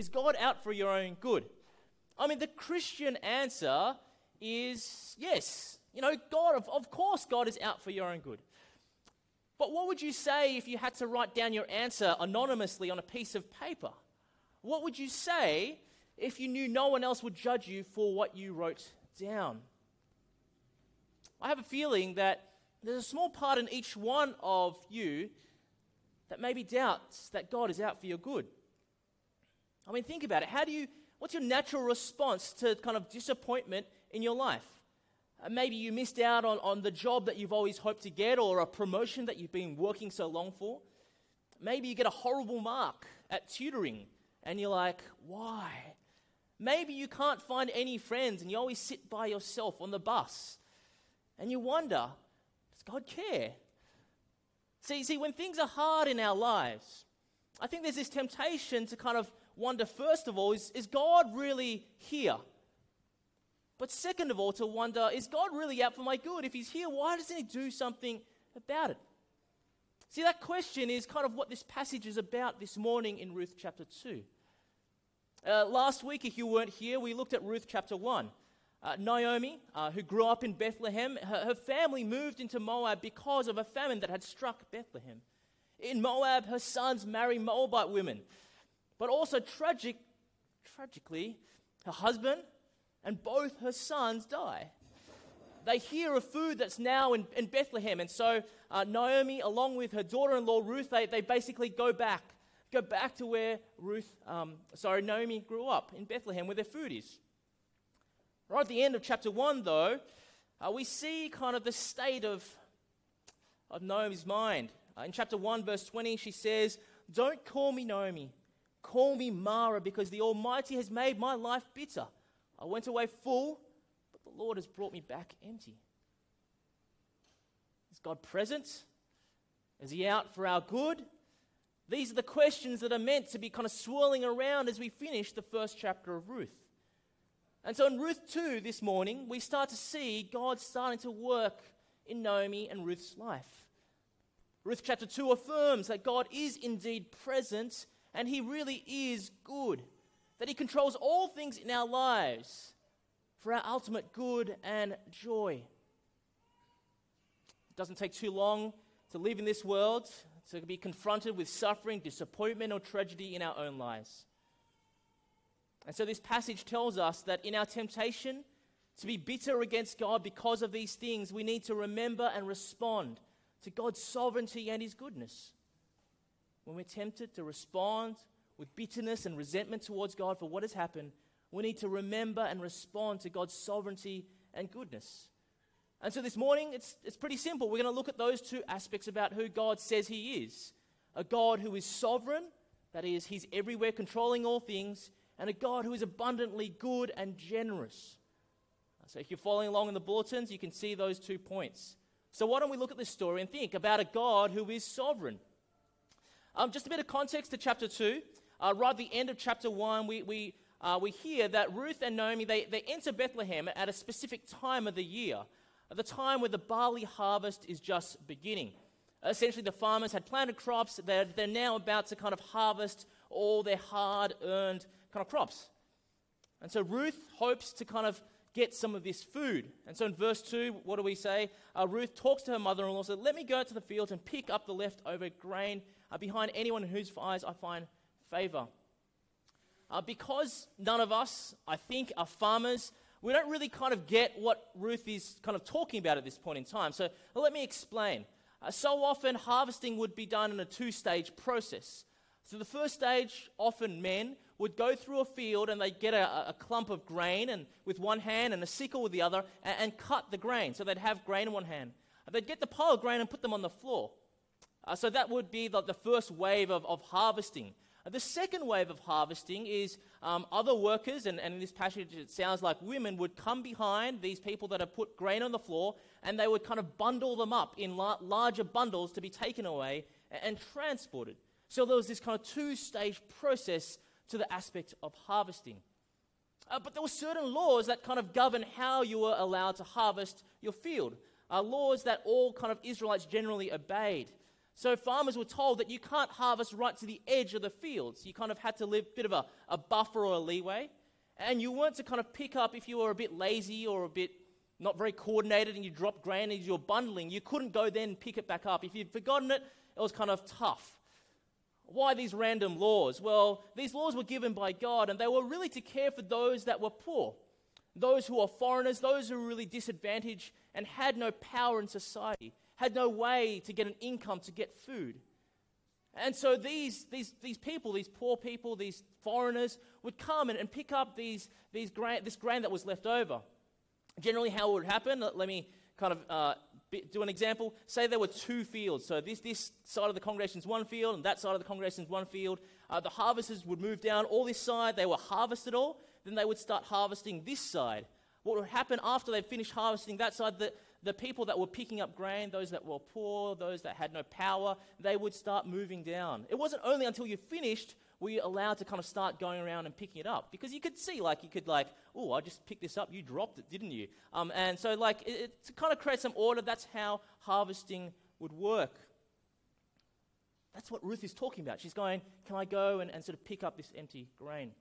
Is God out for your own good? I mean, the Christian answer is yes. You know, God, of, of course, God is out for your own good. But what would you say if you had to write down your answer anonymously on a piece of paper? What would you say if you knew no one else would judge you for what you wrote down? I have a feeling that there's a small part in each one of you that maybe doubts that God is out for your good. I mean, think about it. How do you, what's your natural response to kind of disappointment in your life? Uh, maybe you missed out on, on the job that you've always hoped to get or a promotion that you've been working so long for. Maybe you get a horrible mark at tutoring and you're like, why? Maybe you can't find any friends and you always sit by yourself on the bus and you wonder, does God care? See, see, when things are hard in our lives, I think there's this temptation to kind of wonder, first of all, is, is God really here? But second of all, to wonder, is God really out for my good? If He's here, why doesn't He do something about it? See, that question is kind of what this passage is about this morning in Ruth chapter 2. Uh, last week, if you weren't here, we looked at Ruth chapter 1. Uh, Naomi, uh, who grew up in Bethlehem, her, her, family moved into Moab because of a famine that had struck Bethlehem. In Moab, her sons marry Moabite women. But also, tragic, tragically, her husband and both her sons die. They hear of food that's now in, in Bethlehem, and so uh, Naomi, along with her daughter in law Ruth, they, they basically go back, go back to where Ruth, um, sorry, Naomi grew up in Bethlehem, where their food is. Right at the end of chapter 1, though, uh, we see kind of the state of, of Naomi's mind. Uh, in chapter 1, verse 20, she says, Don't call me Naomi, call me Mara, because the Almighty has made my life bitter. I went away full, but the Lord has brought me back empty. Is God present? Is He out for our good? These are the questions that are meant to be kind of swirling around as we finish the first chapter of Ruth. And so in Ruth 2 this morning, we start to see God starting to work in Naomi and Ruth's life. Ruth chapter 2 affirms that God is indeed present and He really is good that He controls all things in our lives for our ultimate good and joy. It doesn't take too long to live in this world, to be confronted with suffering, disappointment, or tragedy in our own lives. And so, this passage tells us that in our temptation to be bitter against God because of these things, we need to remember and respond to God's sovereignty and His goodness. When we're tempted to respond with bitterness and resentment towards God for what has happened, we need to remember and respond to God's sovereignty and goodness. And so this morning, it's, it's pretty simple. We're going to look at those two aspects about who God says He is a God who is sovereign, that is, He's everywhere controlling all things, and a God who is abundantly good and generous. So if you're following along in the bulletins, you can see those two points. So why don't we look at this story and think about a God who is sovereign? Um, just a bit of context to chapter 2 uh, right at the end of chapter 1, we, we, uh, we hear that Ruth and Naomi, they, they enter Bethlehem at a specific time of the year, at the time where the barley harvest is just beginning. Essentially, the farmers had planted crops, they're, they're now about to kind of harvest all their hard earned kind of crops. And so Ruth hopes to kind of get some of this food. And so in verse 2, what do we say? Uh, Ruth talks to her mother in law, said, Let me go out to the fields and pick up the leftover grain behind anyone in whose eyes I find favor. Uh, because none of us, I think, are farmers, we don't really kind of get what Ruth is kind of talking about at this point in time. So let me explain. Uh, so often, harvesting would be done in a two stage process. So the first stage, often men would go through a field and they'd get a, a, clump of grain and with one hand and a sickle with the other and, and cut the grain. So they'd have grain in one hand. They'd get the pile of grain and put them on the floor. Uh, so that would be the, the first wave of, of harvesting. The second wave of harvesting is um, other workers, and, and in this passage it sounds like women would come behind these people that have put grain on the floor and they would kind of bundle them up in la- larger bundles to be taken away and, and transported. So there was this kind of two stage process to the aspect of harvesting. Uh, but there were certain laws that kind of govern how you were allowed to harvest your field, uh, laws that all kind of Israelites generally obeyed. So farmers were told that you can't harvest right to the edge of the fields. You kind of had to live a bit of a, a buffer or a leeway. And you weren't to kind of pick up if you were a bit lazy or a bit not very coordinated and you dropped grain as you're bundling. You couldn't go then pick it back up. If you'd forgotten it, it was kind of tough. Why these random laws? Well, these laws were given by God and they were really to care for those that were poor, those who are foreigners, those who were really disadvantaged and had no power in society, had no way to get an income to get food. And so these, these, these people, these poor people, these foreigners, would come and, and pick up these, these grain, this grain that was left over. Generally, how it would happen, let me kind of uh, do an example. Say there were two fields. So this, this side of the congregation is one field, and that side of the congregation is one field. Uh, the harvesters would move down all this side, they would harvest it all, then they would start harvesting this side. What would happen after they finished harvesting that side, the, the people that were picking up grain, those that were poor, those that had no power, they would start moving down. It wasn't only until you finished were you allowed to kind of start going around and picking it up because you could see, like, you could, like, oh, I just picked this up, you dropped it, didn't you? Um, and so, like, it, it, to kind of create some order, that's how harvesting would work. That's what Ruth is talking about. She's going, Can I go and, and sort of pick up this empty grain?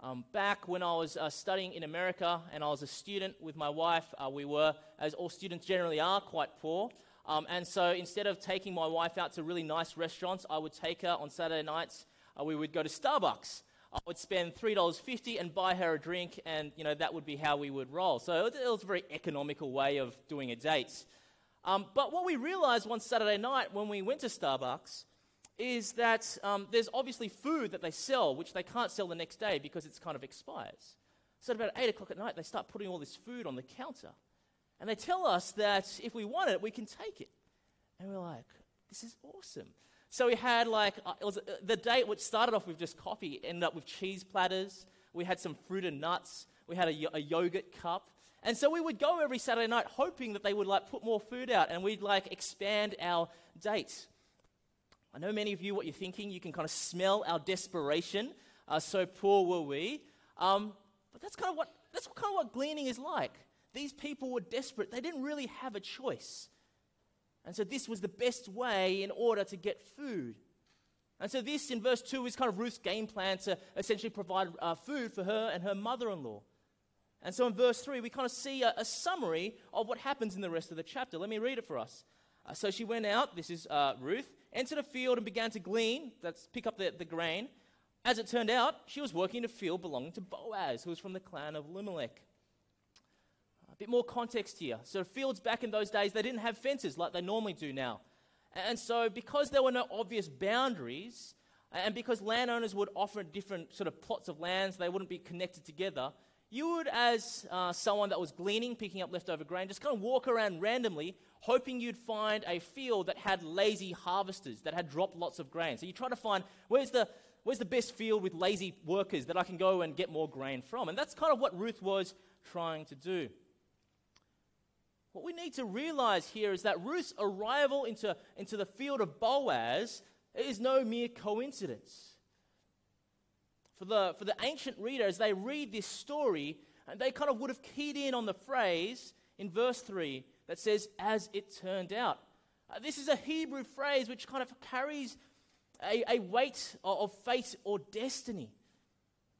Um, back when I was uh, studying in America and I was a student with my wife, uh, we were, as all students generally are, quite poor. Um, and so instead of taking my wife out to really nice restaurants, I would take her on Saturday nights. Uh, we would go to Starbucks. I would spend $3.50 and buy her a drink, and you know that would be how we would roll. So it, was a very economical way of doing a date. Um, but what we realized one Saturday night when we went to Starbucks is that um, there's obviously food that they sell, which they can't sell the next day because it's kind of expires. So at about 8 o'clock at night, they start putting all this food on the counter. And they tell us that if we want it, we can take it. And we're like, this is awesome. So we had like, uh, it was uh, the date which started off with just coffee, ended up with cheese platters. We had some fruit and nuts. We had a, a yogurt cup. And so we would go every Saturday night hoping that they would like put more food out and we'd like expand our date. I know many of you what you're thinking. You can kind of smell our desperation. Uh, so poor were we. Um, but that's kind of what that's kind of what gleaning is like. These people were desperate. They didn't really have a choice. And so this was the best way in order to get food. And so this in verse 2 is kind of Ruth's game plan to essentially provide uh, food for her and her mother-in-law. And so in verse 3, we kind of see a, a, summary of what happens in the rest of the chapter. Let me read it for us. Uh, so she went out, this is uh, Ruth, entered a field and began to glean, that's pick up the, the grain. As it turned out, she was working in a field belonging to Boaz, who was from the clan of Elimelech. A bit more context here. So, fields back in those days, they didn't have fences like they normally do now. And so, because there were no obvious boundaries, and because landowners would offer different sort of plots of lands, they wouldn't be connected together, you would, as uh, someone that was gleaning, picking up leftover grain, just kind of walk around randomly, hoping you'd find a field that had lazy harvesters, that had dropped lots of grain. So you try to find where's the, where's the best field with lazy workers that I can go and get more grain from. And that's kind of what Ruth was trying to do. What we need to realize here is that Ruth's arrival into, into the field of Boaz is no mere coincidence for the, for the ancient reader, as they read this story, and they kind of would have keyed in on the phrase in verse 3 that says, as it turned out. Uh, this is a Hebrew phrase which kind of carries a, a weight of, of fate or destiny.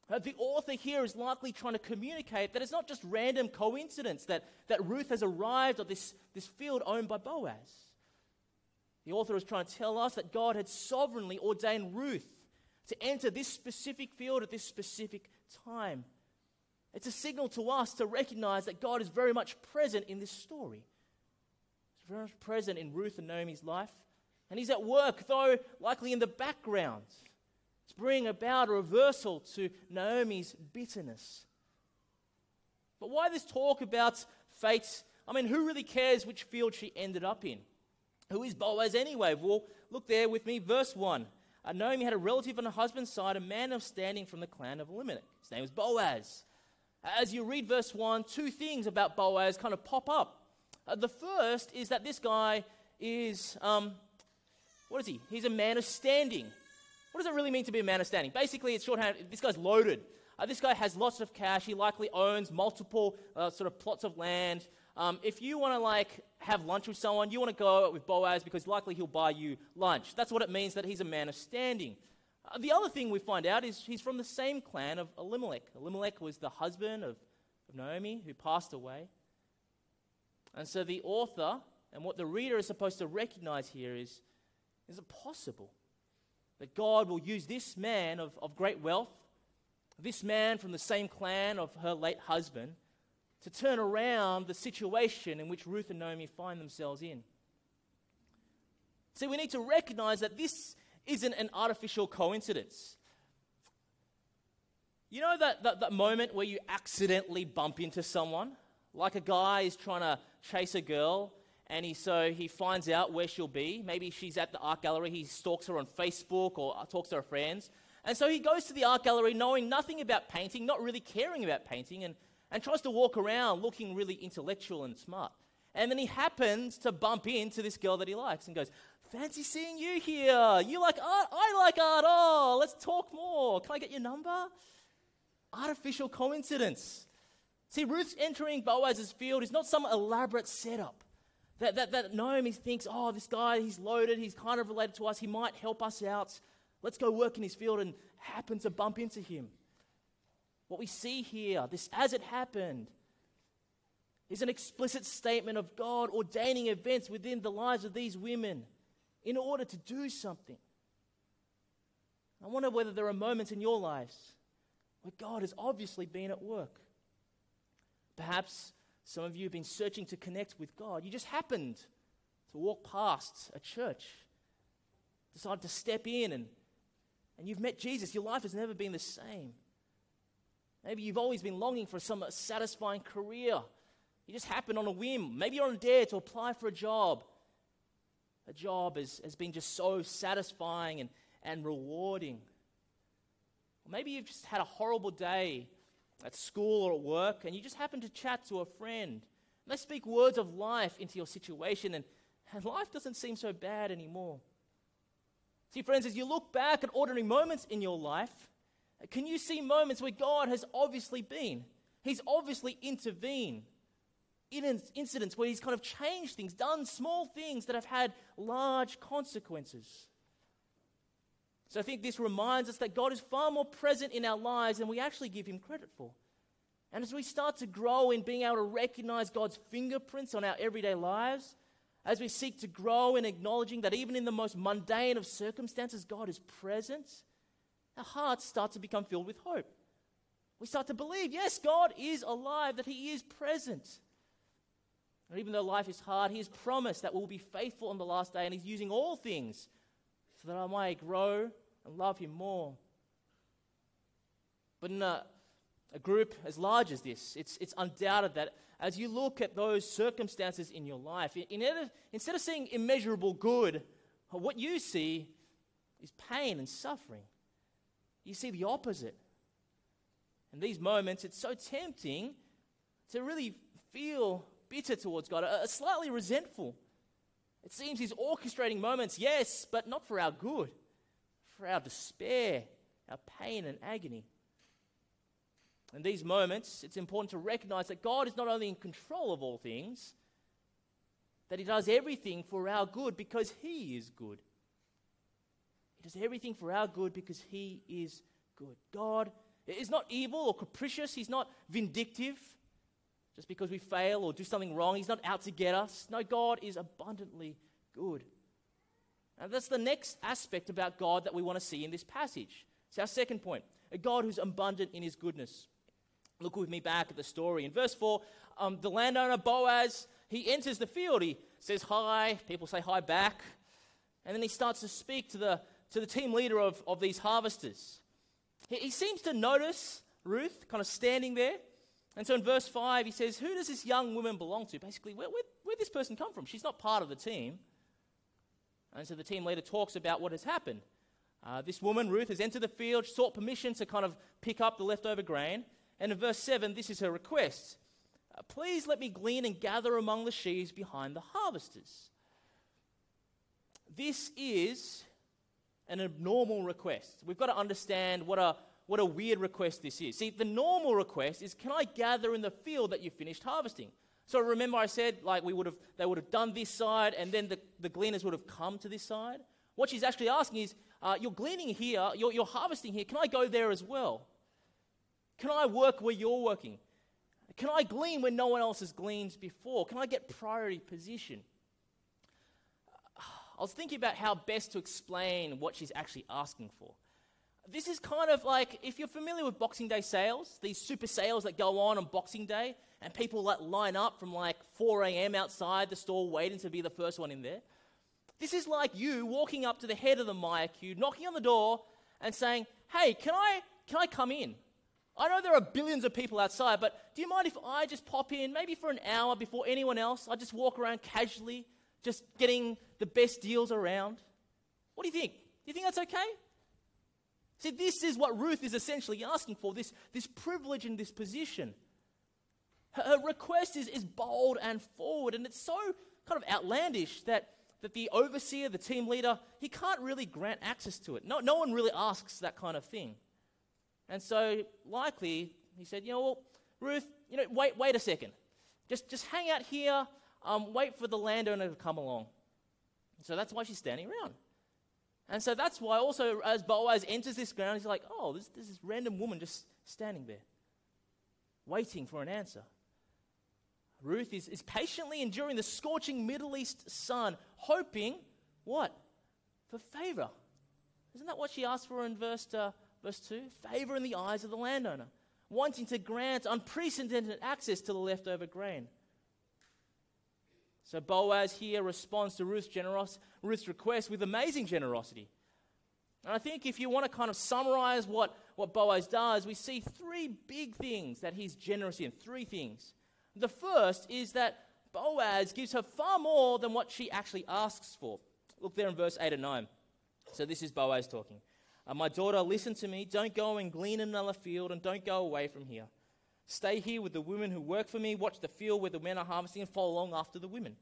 Uh, the author here is likely trying to communicate that it's not just random coincidence that, that Ruth has arrived at this, this field owned by Boaz. The author is trying to tell us that God had sovereignly ordained Ruth to enter this specific field at this specific time. It's a signal to us to recognize that God is very much present in this story. He's very much present in Ruth and Naomi's life. And he's at work, though likely in the background, to bring about a reversal to Naomi's bitterness. But why this talk about fate? I mean, who really cares which field she ended up in? Who is Boaz anyway? Well, look there with me, verse 1. Uh, Naomi had a relative on her husband's side, a man of standing from the clan of Elimelech. His name was Boaz. As you read verse 1, two things about Boaz kind of pop up. Uh, the first is that this guy is, um, what is he? He's a man of standing. What does it really mean to be a man of standing? Basically, it's shorthand, this guy's loaded. Uh, this guy has lots of cash. He likely owns multiple uh, sort of plots of land. um, if you want to like have lunch with someone, you want to go out with Boaz because likely he'll buy you lunch. That's what it means that he's a man of standing. Uh, the other thing we find out is he's from the same clan of Elimelech. Elimelech was the husband of, of Naomi who passed away. And so the author and what the reader is supposed to recognize here is is it possible that God will use this man of, of great wealth, this man from the same clan of her late husband, to turn around the situation in which Ruth and Naomi find themselves in? See, we need to recognize that this isn't an artificial coincidence. You know that, that, that moment where you accidentally bump into someone? Like a guy is trying to chase a girl and he, so he finds out where she'll be. Maybe she's at the art gallery. He stalks her on Facebook or talks to her friends. And so he goes to the art gallery knowing nothing about painting, not really caring about painting, and, and tries to walk around looking really intellectual and smart. And then he happens to bump into this girl that he likes and goes, Fancy seeing you here. You like art? I like art. Oh, let's talk more. Can I get your number? Artificial coincidence. See, Ruth's entering Boaz's field is not some elaborate setup. That, that, that Naomi thinks, oh, this guy, he's loaded, he's kind of related to us, he might help us out. Let's go work in his field and happen to bump into him. What we see here, this as it happened, is an explicit statement of God ordaining events within the lives of these women in order to do something. I wonder whether there are moments in your lives where God has obviously been at work. Perhaps some of you have been searching to connect with God. You just happened to walk past a church, decided to step in, and, and you've met Jesus. Your life has never been the same. Maybe you've always been longing for some satisfying career. You just happened on a whim. Maybe you're on a dare to apply for a job. A job has, has been just so satisfying and, and rewarding. Or maybe you've just had a horrible day at school or at work, and you just happen to chat to a friend. And they speak words of life into your situation, and, and life doesn't seem so bad anymore. See, friends, as you look back at ordinary moments in your life, can you see moments where God has obviously been? He's obviously intervened in incidents where He's kind of changed things, done small things that have had large consequences. So I think this reminds us that God is far more present in our lives than we actually give Him credit for. And as we start to grow in being able to recognize God's fingerprints on our everyday lives, as we seek to grow in acknowledging that even in the most mundane of circumstances, God is present, our hearts start to become filled with hope. We start to believe, yes, God is alive, that He is present. And even though life is hard, He has promised that we'll be faithful on the last day, and He's using all things so that I might grow and love Him more. But in a, a group as large as this, it's, it's undoubted that as you look at those circumstances in your life, in, in, instead of seeing immeasurable good, what you see is pain and suffering. You see the opposite. In these moments, it's so tempting to really feel bitter towards God, uh, slightly resentful. It seems he's orchestrating moments, yes, but not for our good, for our despair, our pain and agony. In these moments, it's important to recognize that God is not only in control of all things, that He does everything for our good because He is good. He does everything for our good because He is good. God is not evil or capricious, He's not vindictive just because we fail or do something wrong. He's not out to get us. No, God is abundantly good. And that's the next aspect about God that we want to see in this passage. It's our second point a God who's abundant in his goodness. Look with me back at the story. In verse 4, um, the landowner Boaz, he enters the field. He says hi. People say hi back. And then he starts to speak to the, to the team leader of, of these harvesters. He, he seems to notice Ruth kind of standing there. And so in verse 5, he says, Who does this young woman belong to? Basically, where, where, where this person come from? She's not part of the team. And so the team leader talks about what has happened. Uh, this woman, Ruth, has entered the field, sought permission to kind of pick up the leftover grain. And in verse 7, this is her request uh, Please let me glean and gather among the sheaves behind the harvesters. This is an abnormal request. We've got to understand what a what a weird request this is. See, the normal request is, Can I gather in the field that you finished harvesting? So remember, I said like we would have, they would have done this side, and then the, the gleaners would have come to this side. What she's actually asking is, uh, you're gleaning here, you're, you're harvesting here. Can I go there as well? Can I work where you're working? Can I glean when no one else has gleaned before? Can I get priority position? I was thinking about how best to explain what she's actually asking for. This is kind of like if you're familiar with Boxing Day sales, these super sales that go on on Boxing Day, and people like line up from like 4 a.m. outside the store waiting to be the first one in there. This is like you walking up to the head of the Myer queue, knocking on the door, and saying, "Hey, can I can I come in? I know there are billions of people outside, but do you mind if I just pop in, maybe for an hour before anyone else? I just walk around casually, just getting the best deals around. What do you think? Do you think that's okay? See, this is what Ruth is essentially asking for this, this privilege and this position. Her, her request is, is bold and forward, and it's so kind of outlandish that, that the overseer, the team leader, he can't really grant access to it. No, no one really asks that kind of thing. And so, likely, he said, you know, well, Ruth, you know, wait, wait a second. Just, just hang out here, um, wait for the landowner to come along. So that's why she's standing around. And so that's why also as Boaz enters this ground, he's like, oh, there's, there's this random woman just standing there, waiting for an answer. Ruth is, is patiently enduring the scorching Middle East sun, hoping, what? For favor. Isn't that what she asked for in verse, uh, verse 2? Favor in the eyes of the landowner, wanting to grant unprecedented access to the leftover grain. So Boaz here responds to Ruth's, generos- Ruth's request with amazing generosity. And I think if you want to kind of summarize what, what Boaz does, we see three big things that he's generous in. Three things. The first is that Boaz gives her far more than what she actually asks for. Look there in verse 8 and 9. So this is Boaz talking. Uh, My daughter, listen to me. Don't go and glean in another field, and don't go away from here. Stay here with the women who work for me, watch the field where the men are harvesting, and follow along after the women.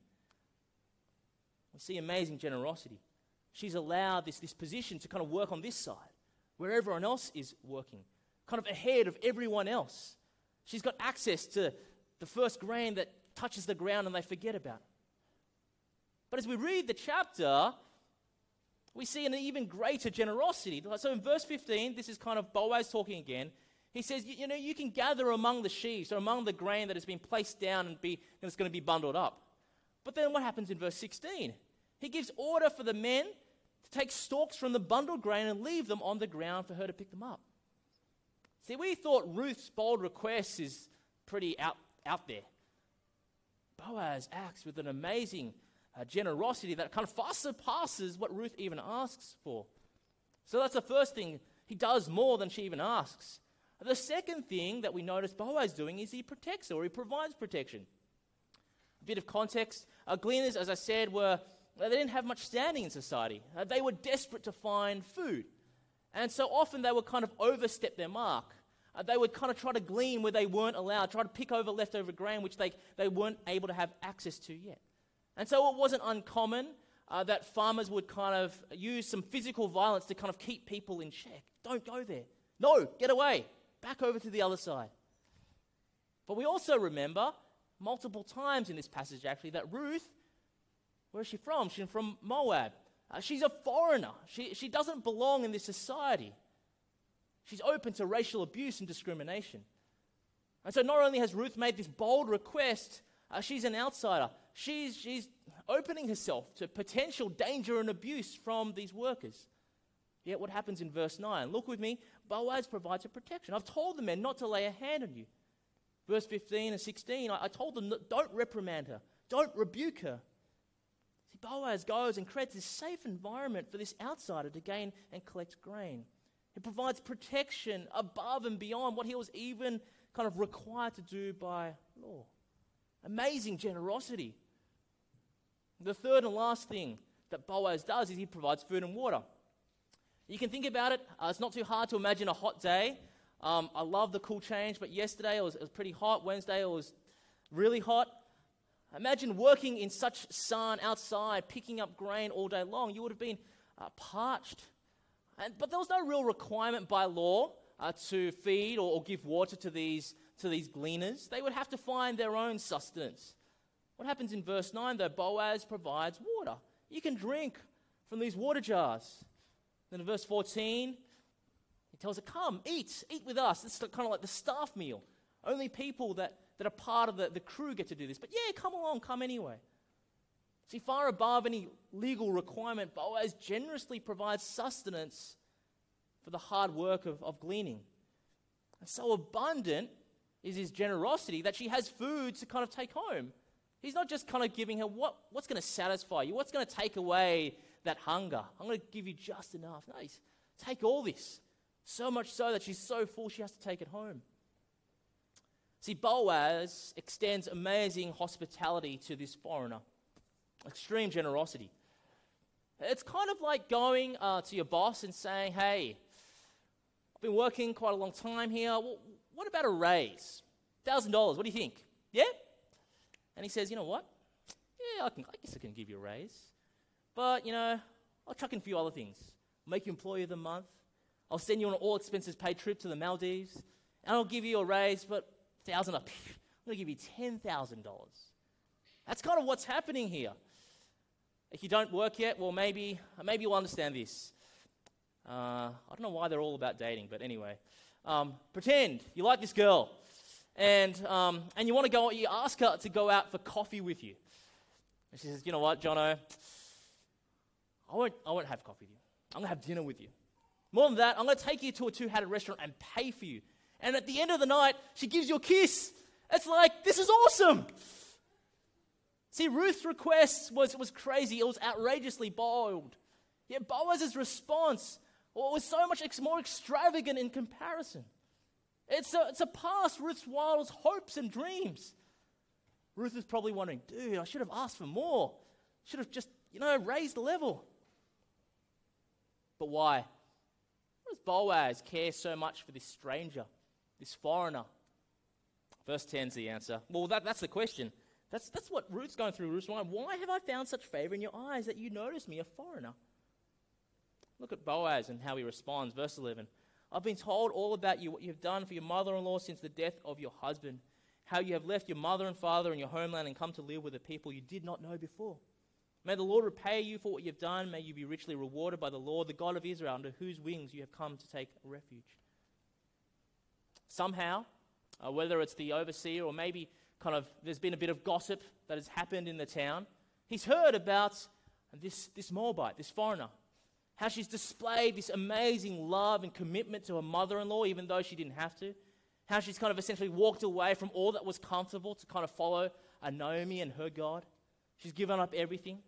We see amazing generosity. She's allowed this, this position to kind of work on this side, where everyone else is working, kind of ahead of everyone else. She's got access to the first grain that touches the ground and they forget about. But as we read the chapter, we see an even greater generosity. So in verse 15, this is kind of Boaz talking again. He says, you, you know, you can gather among the sheaves or among the grain that has been placed down and, be, and it's going to be bundled up. But then what happens in verse 16? He gives order for the men to take stalks from the bundled grain and leave them on the ground for her to pick them up. See, we thought Ruth's bold request is pretty out, out there. Boaz acts with an amazing uh, generosity that kind of far surpasses what Ruth even asks for. So that's the first thing. He does more than she even asks. The second thing that we notice Boaz doing is he protects or he provides protection. A bit of context uh, gleaners, as I said, were they didn't have much standing in society. Uh, they were desperate to find food. And so often they would kind of overstep their mark. Uh, they would kind of try to glean where they weren't allowed, try to pick over leftover grain which they, they weren't able to have access to yet. And so it wasn't uncommon uh, that farmers would kind of use some physical violence to kind of keep people in check. Don't go there. No, get away. Back over to the other side. But we also remember multiple times in this passage actually that Ruth where is she from? She's from Moab. Uh, she's a foreigner. She, she doesn't belong in this society. She's open to racial abuse and discrimination. And so, not only has Ruth made this bold request, uh, she's an outsider. She's, she's opening herself to potential danger and abuse from these workers. Yet, what happens in verse 9? Look with me. Boaz provides a protection. I've told the men not to lay a hand on you. Verse 15 and 16, I, I told them, don't reprimand her, don't rebuke her. See, Boaz goes and creates this safe environment for this outsider to gain and collect grain. He provides protection above and beyond what he was even kind of required to do by law. Amazing generosity. The third and last thing that Boaz does is he provides food and water. You can think about it, uh, it's not too hard to imagine a hot day. Um, I love the cool change, but yesterday it was, it was pretty hot. Wednesday it was really hot. Imagine working in such sun outside, picking up grain all day long. You would have been uh, parched. And, but there was no real requirement by law uh, to feed or, or, give water to these, to these gleaners. They would have to find their own sustenance. What happens in verse 9 though? Boaz provides water. You can drink from these water jars. Then in verse 14, he tells her, Come, eat, eat with us. This is kind of like the staff meal. Only people that, that are part of the, the crew get to do this. But yeah, come along, come anyway. See, far above any legal requirement, Boaz generously provides sustenance for the hard work of, of gleaning. And so abundant is his generosity that she has food to kind of take home. He's not just kind of giving her what, what's going to satisfy you, what's going to take away that hunger. I'm going to give you just enough. No, he's take all this. So much so that she's so full she has to take it home. See, Boaz extends amazing hospitality to this foreigner, extreme generosity. It's kind of like going uh, to your boss and saying, Hey, I've been working quite a long time here. Well, what about a raise? $1,000. What do you think? Yeah? And he says, You know what? Yeah, I, can, I guess I can give you a raise. But, you know, I'll chuck in a few other things. Make you employee of the month. I'll send you on an all expenses paid trip to the Maldives. And I'll give you a raise, but thousand up. I'm going to give you $10,000. That's kind of what's happening here. If you don't work yet, well, maybe, maybe you'll understand this. Uh, I don't know why they're all about dating, but anyway. Um, pretend you like this girl, and, um, and you want to go, you ask her to go out for coffee with you. And she says, You know what, Jono? I won't, I won't have coffee with you. I'm going to have dinner with you. More than that, I'm going to take you to a two headed restaurant and pay for you. And at the end of the night, she gives you a kiss. It's like, this is awesome. See, Ruth's request was, was crazy. It was outrageously bold. Yet Boaz's response was so much more extravagant in comparison. It's, a, it's surpassed Ruth's wildest hopes and dreams. Ruth is probably wondering, dude, I should have asked for more. Should have just, you know, raised the level. But why? Why does Boaz care so much for this stranger? this foreigner? Verse 10 is the answer. Well, that, that's the question. That's, that's what Ruth's going through. Ruth's mind. Why have I found such favor in your eyes that you notice me, a foreigner? Look at Boaz and how he responds. Verse 11. I've been told all about you, what you have done for your mother in law since the death of your husband, how you have left your mother and father and your homeland and come to live with a people you did not know before. May the Lord repay you for what you've done. May you be richly rewarded by the Lord, the God of Israel, under whose wings you have come to take refuge somehow, uh, whether it's the overseer or maybe kind of there's been a bit of gossip that has happened in the town. He's heard about this, this Moabite, this foreigner, how she's displayed this amazing love and commitment to her mother in law, even though she didn't have to. How she's kind of essentially walked away from all that was comfortable to kind of follow Naomi and her God. She's given up everything.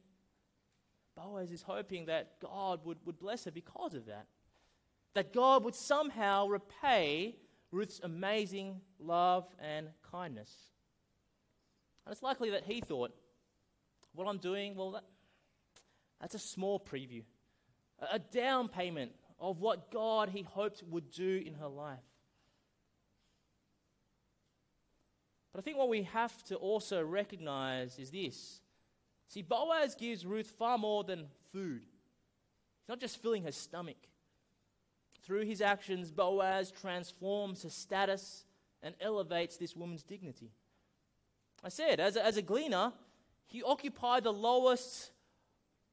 Boaz is hoping that God would, would bless her because of that. That God would somehow repay Ruth's amazing love and kindness. And it's likely that he thought, what I'm doing, well, that, that's a small preview, a, a down payment of what God he hoped would do in her life. But I think what we have to also recognize is this. See, Boaz gives Ruth far more than food. He's not just filling her stomach, through his actions, Boaz transforms her status and elevates this woman's dignity. I said, as a, as a gleaner, he occupied the lowest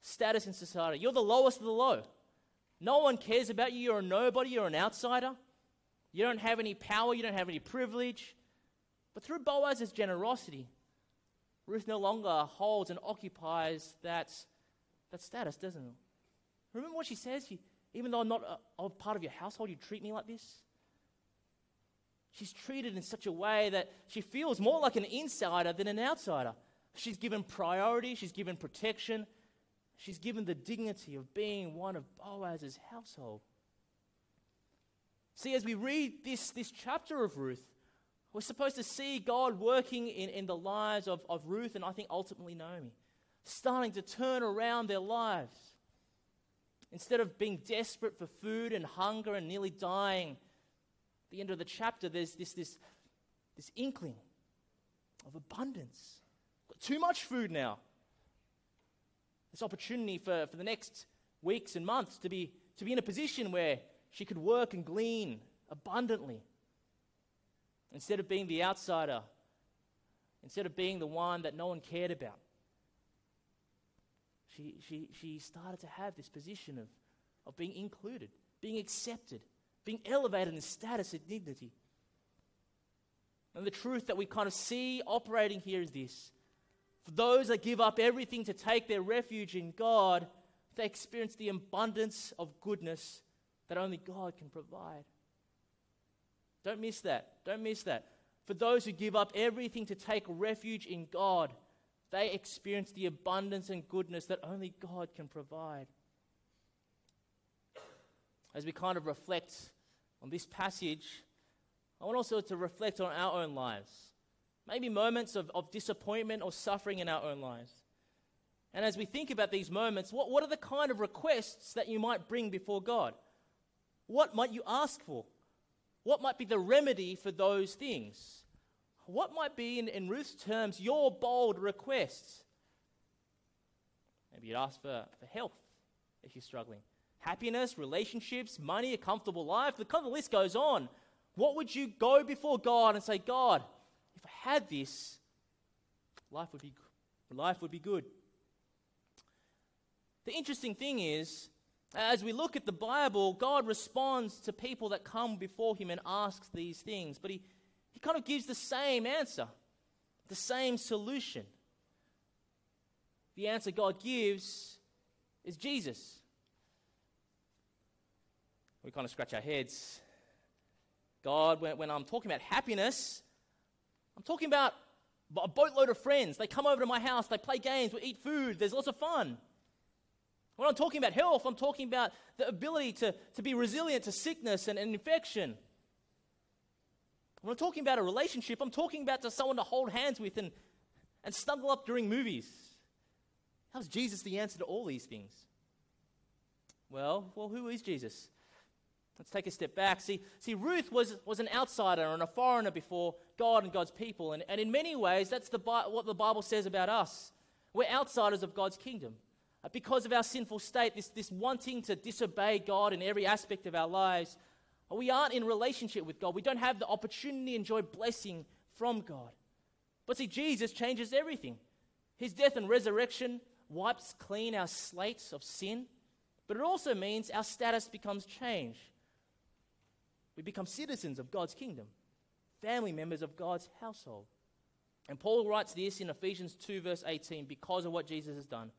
status in society. You're the lowest of the low. No one cares about you. You're a nobody. You're an outsider. You don't have any power. You don't have any privilege. But through Boaz's generosity, Ruth no longer holds and occupies that, that status, doesn't it? Remember what she says? She, even though I'm not a, a part of your household, you treat me like this? She's treated in such a way that she feels more like an insider than an outsider. She's given priority, she's given protection, she's given the dignity of being one of Boaz's household. See, as we read this, this chapter of Ruth, we're supposed to see God working in, in the lives of, of Ruth and I think ultimately Naomi, starting to turn around their lives. Instead of being desperate for food and hunger and nearly dying, at the end of the chapter, there's this, this, this inkling of abundance. Got too much food now. This opportunity for, for the next weeks and months to be, to be in a position where she could work and glean abundantly. Instead of being the outsider, instead of being the one that no one cared about. She, she, she started to have this position of, of being included, being accepted, being elevated in status and dignity. And the truth that we kind of see operating here is this for those that give up everything to take their refuge in God, they experience the abundance of goodness that only God can provide. Don't miss that. Don't miss that. For those who give up everything to take refuge in God, they experience the abundance and goodness that only God can provide. As we kind of reflect on this passage, I want also to reflect on our own lives. Maybe moments of, of disappointment or suffering in our own lives. And as we think about these moments, what, what are the kind of requests that you might bring before God? What might you ask for? What might be the remedy for those things? What might be, in, in Ruth's terms, your bold requests? Maybe you'd ask for, for health if you're struggling, happiness, relationships, money, a comfortable life. The of list goes on. What would you go before God and say, God, if I had this, life would be, life would be good? The interesting thing is, as we look at the Bible, God responds to people that come before Him and asks these things, but He, he kind of gives the same answer, the same solution. The answer God gives is Jesus. We kind of scratch our heads. God, when, when I'm talking about happiness, I'm talking about a boatload of friends. They come over to my house, they play games, we eat food, there's lots of fun. When I'm talking about health, I'm talking about the ability to, to be resilient to sickness and, and infection. When I'm talking about a relationship, I'm talking about to someone to hold hands with and, and snuggle up during movies. How's Jesus the answer to all these things? Well, well, who is Jesus? Let's take a step back. See, see Ruth was, was an outsider and a foreigner before God and God's people. And, and in many ways, that's the, what the Bible says about us. We're outsiders of God's kingdom. Because of our sinful state, this, this wanting to disobey God in every aspect of our lives, we aren't in relationship with God. We don't have the opportunity to enjoy blessing from God. But see, Jesus changes everything. His death and resurrection wipes clean our slates of sin, but it also means our status becomes changed. We become citizens of God's kingdom, family members of God's household. And Paul writes this in Ephesians 2, verse 18, because of what Jesus has done.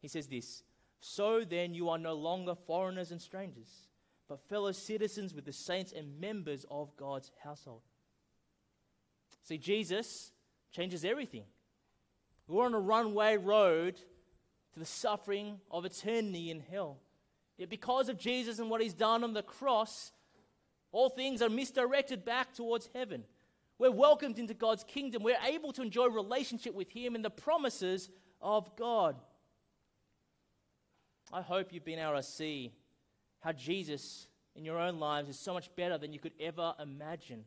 He says this So then you are no longer foreigners and strangers, but fellow citizens with the saints and members of God's household. See, Jesus changes everything. We're on a runway road to the suffering of eternity in hell. Yet, because of Jesus and what he's done on the cross, all things are misdirected back towards heaven. We're welcomed into God's kingdom. We're able to enjoy relationship with him and the promises of God. I hope you've been able to see how Jesus in your own lives is so much better than you could ever imagine.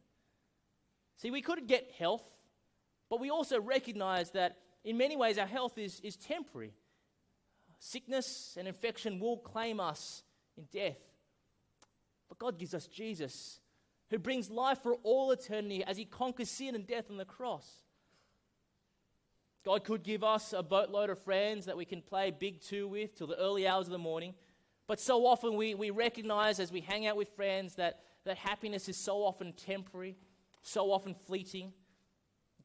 See, we could get health, but we also recognize that in many ways our health is, is temporary. Sickness and infection will claim us in death. But God gives us Jesus, who brings life for all eternity as he conquers sin and death on the cross. God could give us a boatload of friends that we can play big two with till the early hours of the morning. But so often we, we recognize as we hang out with friends that, that happiness is so often temporary, so often fleeting.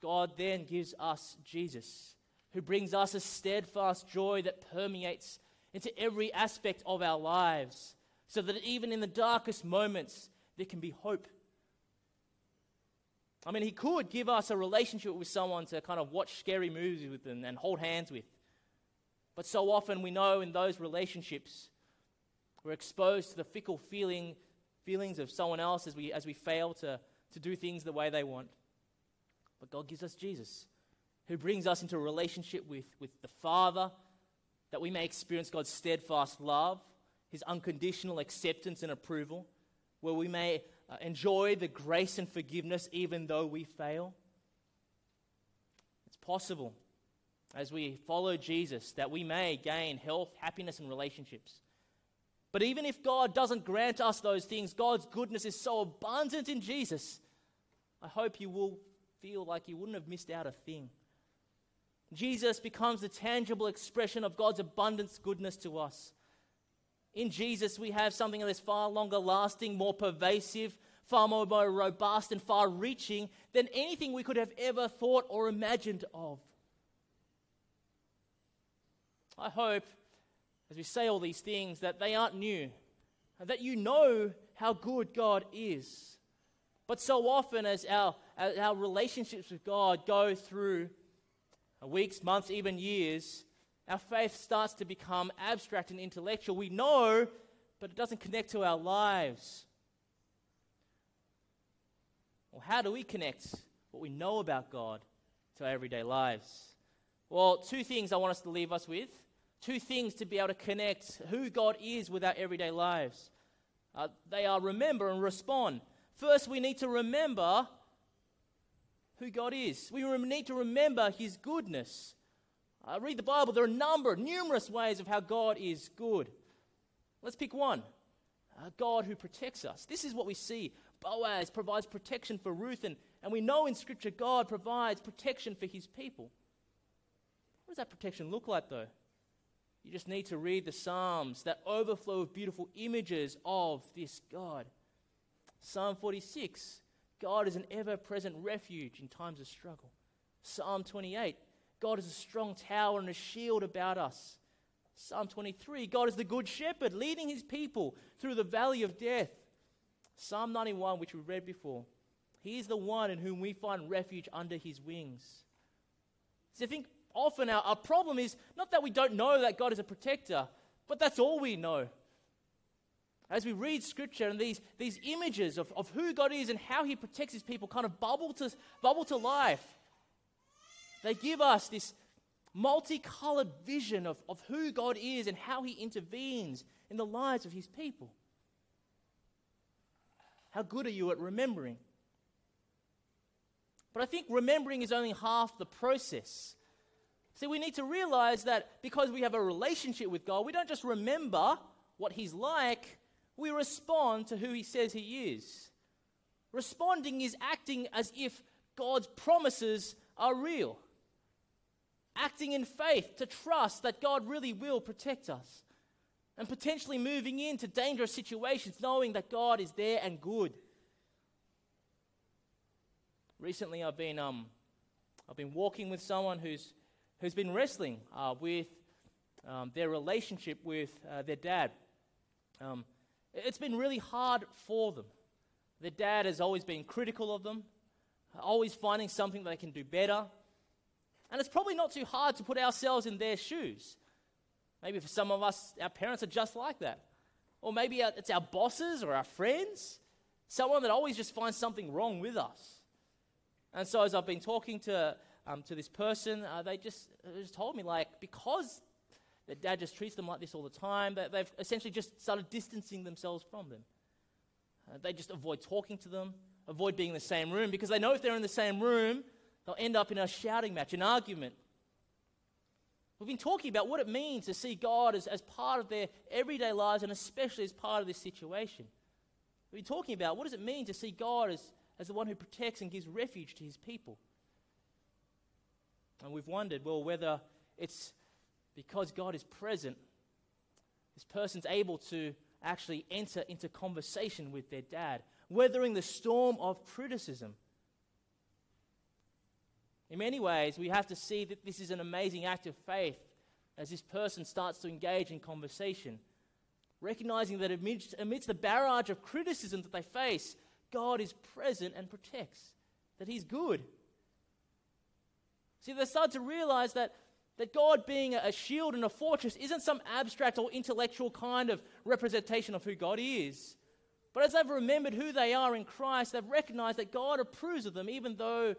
God then gives us Jesus, who brings us a steadfast joy that permeates into every aspect of our lives, so that even in the darkest moments, there can be hope I mean, he could give us a relationship with someone to kind of watch scary movies with and, and hold hands with. But so often we know in those relationships, we're exposed to the fickle feeling, feelings of someone else as we, as we fail to, to do things the way they want. But God gives us Jesus, who brings us into a relationship with, with the Father, that we may experience God's steadfast love, His unconditional acceptance and approval, where we may uh, enjoy the grace and forgiveness even though we fail? It's possible as we follow Jesus that we may gain health, happiness, and relationships. But even if God doesn't grant us those things, God's goodness is so abundant in Jesus. I hope you will feel like you wouldn't have missed out a thing. Jesus becomes the tangible expression of God's abundance goodness to us. In Jesus, we have something that is far longer lasting, more pervasive, far more, more robust, and far reaching than anything we could have ever thought or imagined of. I hope, as we say all these things, that they aren't new, that you know how good God is. But so often, as our, as our relationships with God go through weeks, months, even years, our faith starts to become abstract and intellectual. We know, but it doesn't connect to our lives. Well, how do we connect what we know about God to our everyday lives? Well, two things I want us to leave us with. Two things to be able to connect who God is with our everyday lives. Uh, they are remember and respond. First, we need to remember who God is. We need to remember His goodness. Uh, read the Bible, there are a number, numerous ways of how God is good. Let's pick one uh, God who protects us. This is what we see. Boaz provides protection for Ruth, and, and we know in Scripture God provides protection for His people. What does that protection look like, though? You just need to read the Psalms that overflow of beautiful images of this God. Psalm 46 God is an ever present refuge in times of struggle. Psalm 28 God is a strong tower and a shield about us. Psalm 23 God is the good shepherd, leading his people through the valley of death. Psalm 91, which we read before, he is the one in whom we find refuge under his wings. So I think often our, our problem is not that we don't know that God is a protector, but that's all we know. As we read scripture and these, these images of, of who God is and how he protects his people kind of bubble to, bubble to life, they give us this multicolored vision of, of who God is and how he intervenes in the lives of his people. How good are you at remembering? But I think remembering is only half the process. See, we need to realize that because we have a relationship with God, we don't just remember what He's like, we respond to who He says He is. Responding is acting as if God's promises are real. Acting in faith to trust that God really will protect us. And potentially moving into dangerous situations knowing that God is there and good. Recently, I've been, um, I've been walking with someone who's, who's been wrestling uh, with um, their relationship with uh, their dad. Um, it's been really hard for them. Their dad has always been critical of them, always finding something they can do better. And it's probably not too hard to put ourselves in their shoes. Maybe for some of us, our parents are just like that. Or maybe it's our bosses or our friends, someone that always just finds something wrong with us. And so, as I've been talking to, um, to this person, uh, they just, they just told me, like, because their dad just treats them like this all the time. They, they've essentially just started distancing themselves from them. Uh, they just avoid talking to them, avoid being in the same room, because they know if they're in the same room, they'll end up in a shouting match, an argument. We've been talking about what it means to see God as, as part of their everyday lives and especially as part of this situation. We've been talking about what does it mean to see God as, as the one who protects and gives refuge to his people. And we've wondered, well, whether it's because God is present, this person's able to actually enter into conversation with their dad, weathering the storm of criticism. In many ways, we have to see that this is an amazing act of faith as this person starts to engage in conversation, recognizing that amidst, amidst the barrage of criticism that they face, God is present and protects, that He's good. See, they start to realize that that God being a shield and a fortress isn't some abstract or intellectual kind of representation of who God is. But as they've remembered who they are in Christ, they've recognized that God approves of them, even though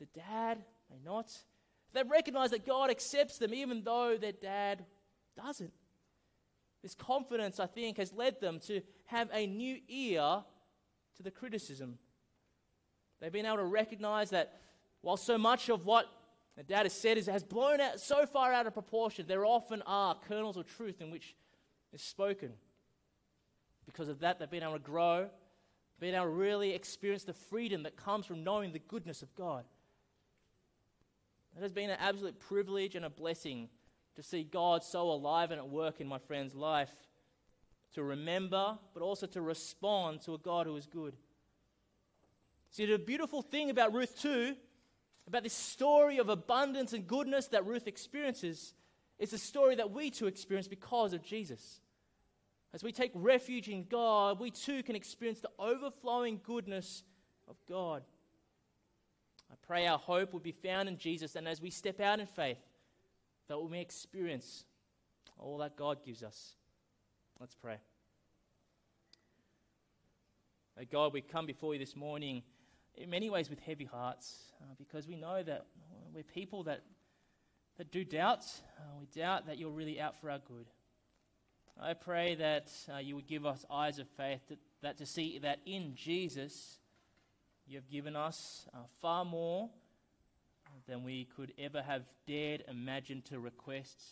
the dad may not. They've recognized that God accepts them, even though their dad doesn't. This confidence, I think, has led them to have a new ear to the criticism. They've been able to recognize that while so much of what the dad has said is, has blown out so far out of proportion. There often are kernels of truth in which is spoken. Because of that, they've been able to grow, been able to really experience the freedom that comes from knowing the goodness of God. It has been an absolute privilege and a blessing to see God so alive and at work in my friend's life, to remember, but also to respond to a God who is good. See, the beautiful thing about Ruth 2, about this story of abundance and goodness that Ruth experiences, is the story that we too experience because of Jesus. As we take refuge in God, we too can experience the overflowing goodness of God. I pray our hope will be found in Jesus, and as we step out in faith, that we may experience all that God gives us. Let's pray. Oh God, we come before you this morning in many ways with heavy hearts uh, because we know that we're people that, that do doubt. Uh, we doubt that you're really out for our good. I pray that uh, you would give us eyes of faith, that, that to see that in Jesus you have given us uh, far more than we could ever have dared imagine to request.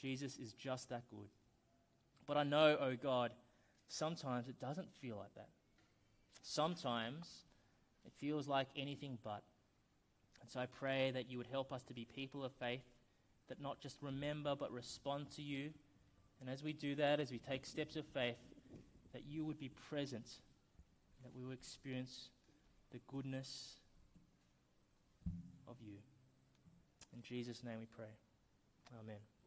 Jesus is just that good. But I know, oh God, sometimes it doesn't feel like that. Sometimes it feels like anything but. And so I pray that you would help us to be people of faith that not just remember but respond to you. And as we do that, as we take steps of faith, that you would be present, that we will experience the goodness of you. In Jesus' name we pray. Amen.